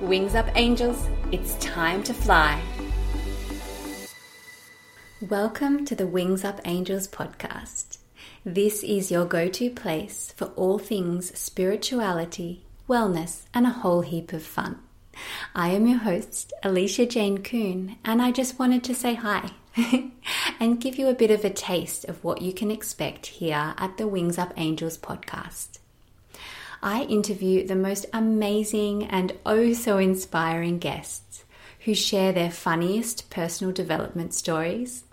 Wings up, angels, it's time to fly. Welcome to the Wings Up Angels podcast. This is your go to place for all things spirituality, wellness, and a whole heap of fun. I am your host, Alicia Jane Kuhn, and I just wanted to say hi and give you a bit of a taste of what you can expect here at the Wings Up Angels podcast. I interview the most amazing and oh so inspiring guests who share their funniest personal development stories.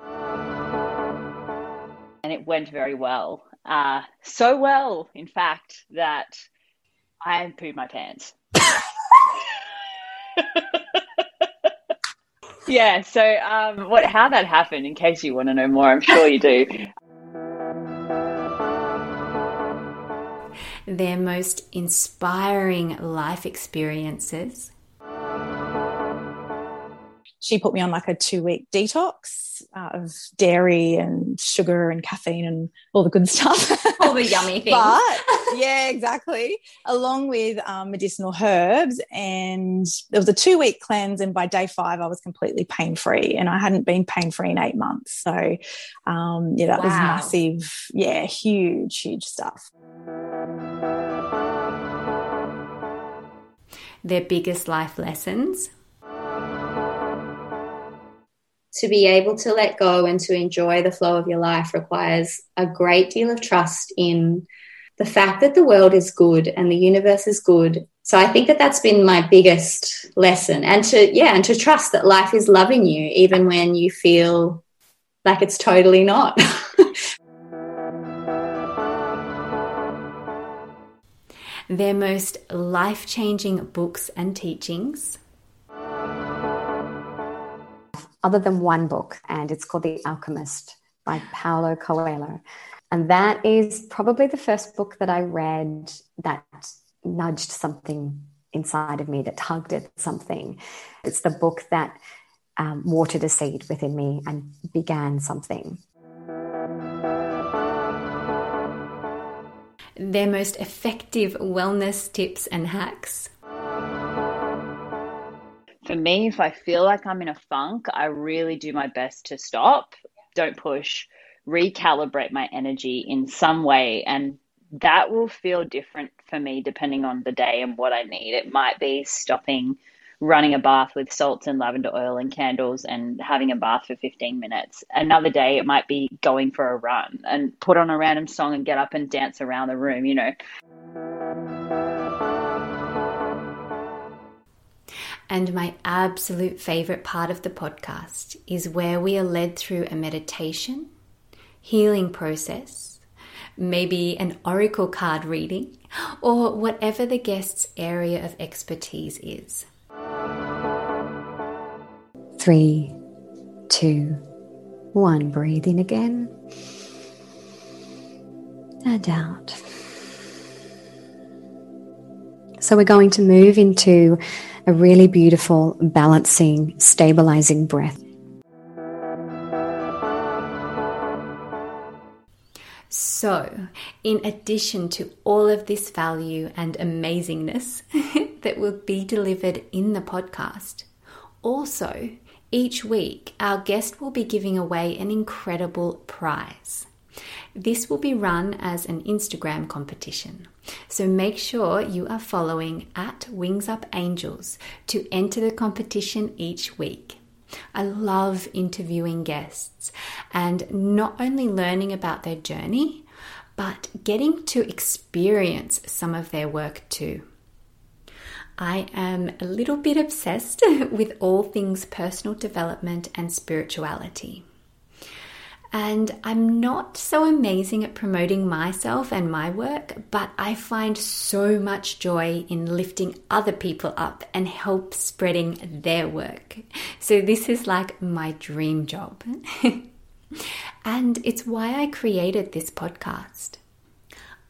And it went very well. Uh, so well, in fact, that I pooed my pants. yeah, so um, what how that happened, in case you want to know more, I'm sure you do. Their most inspiring life experiences. She put me on like a two week detox uh, of dairy and sugar and caffeine and all the good stuff. All the yummy things. but yeah, exactly. Along with um, medicinal herbs. And it was a two week cleanse. And by day five, I was completely pain free. And I hadn't been pain free in eight months. So um, yeah, that wow. was massive. Yeah, huge, huge stuff. Their biggest life lessons? To be able to let go and to enjoy the flow of your life requires a great deal of trust in the fact that the world is good and the universe is good. So I think that that's been my biggest lesson and to yeah and to trust that life is loving you even when you feel like it's totally not. their most life changing books and teachings? Other than one book, and it's called The Alchemist by Paulo Coelho. And that is probably the first book that I read that nudged something inside of me, that tugged at something. It's the book that um, watered a seed within me and began something. Their most effective wellness tips and hacks? For me, if I feel like I'm in a funk, I really do my best to stop, don't push, recalibrate my energy in some way. And that will feel different for me depending on the day and what I need. It might be stopping running a bath with salts and lavender oil and candles and having a bath for 15 minutes. Another day, it might be going for a run and put on a random song and get up and dance around the room, you know. And my absolute favorite part of the podcast is where we are led through a meditation, healing process, maybe an oracle card reading, or whatever the guest's area of expertise is. Three, two, one. Breathe in again and out. So we're going to move into a really beautiful, balancing, stabilizing breath. So, in addition to all of this value and amazingness that will be delivered in the podcast, also each week, our guest will be giving away an incredible prize. This will be run as an Instagram competition. So make sure you are following at Wings Up Angels to enter the competition each week. I love interviewing guests and not only learning about their journey, but getting to experience some of their work too. I am a little bit obsessed with all things personal development and spirituality. And I'm not so amazing at promoting myself and my work, but I find so much joy in lifting other people up and help spreading their work. So, this is like my dream job. and it's why I created this podcast.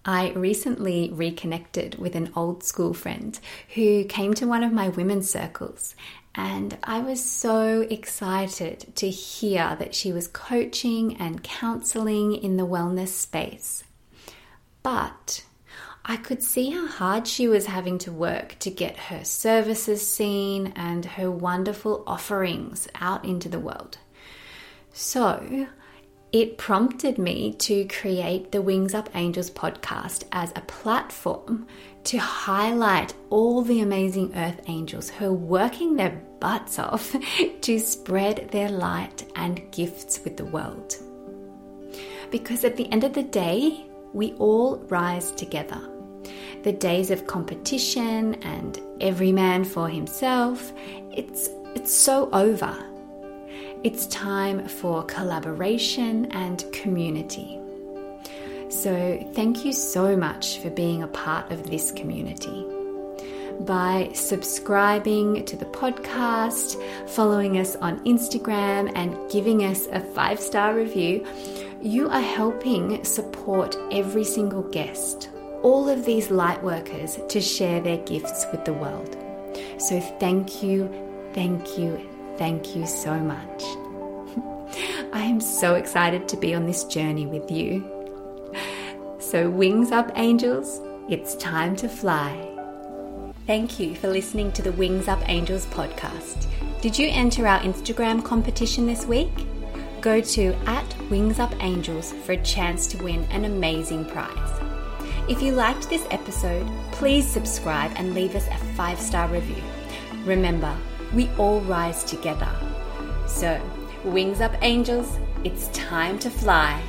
I recently reconnected with an old school friend who came to one of my women's circles, and I was so excited to hear that she was coaching and counseling in the wellness space. But I could see how hard she was having to work to get her services seen and her wonderful offerings out into the world. So, it prompted me to create the Wings Up Angels podcast as a platform to highlight all the amazing earth angels who are working their butts off to spread their light and gifts with the world. Because at the end of the day, we all rise together. The days of competition and every man for himself, it's, it's so over. It's time for collaboration and community. So, thank you so much for being a part of this community. By subscribing to the podcast, following us on Instagram, and giving us a five star review, you are helping support every single guest, all of these light workers, to share their gifts with the world. So, thank you, thank you, Thank you so much. I am so excited to be on this journey with you. So, wings up, angels, it's time to fly. Thank you for listening to the Wings Up Angels podcast. Did you enter our Instagram competition this week? Go to at Wings Up Angels for a chance to win an amazing prize. If you liked this episode, please subscribe and leave us a five star review. Remember, we all rise together. So, wings up, angels, it's time to fly.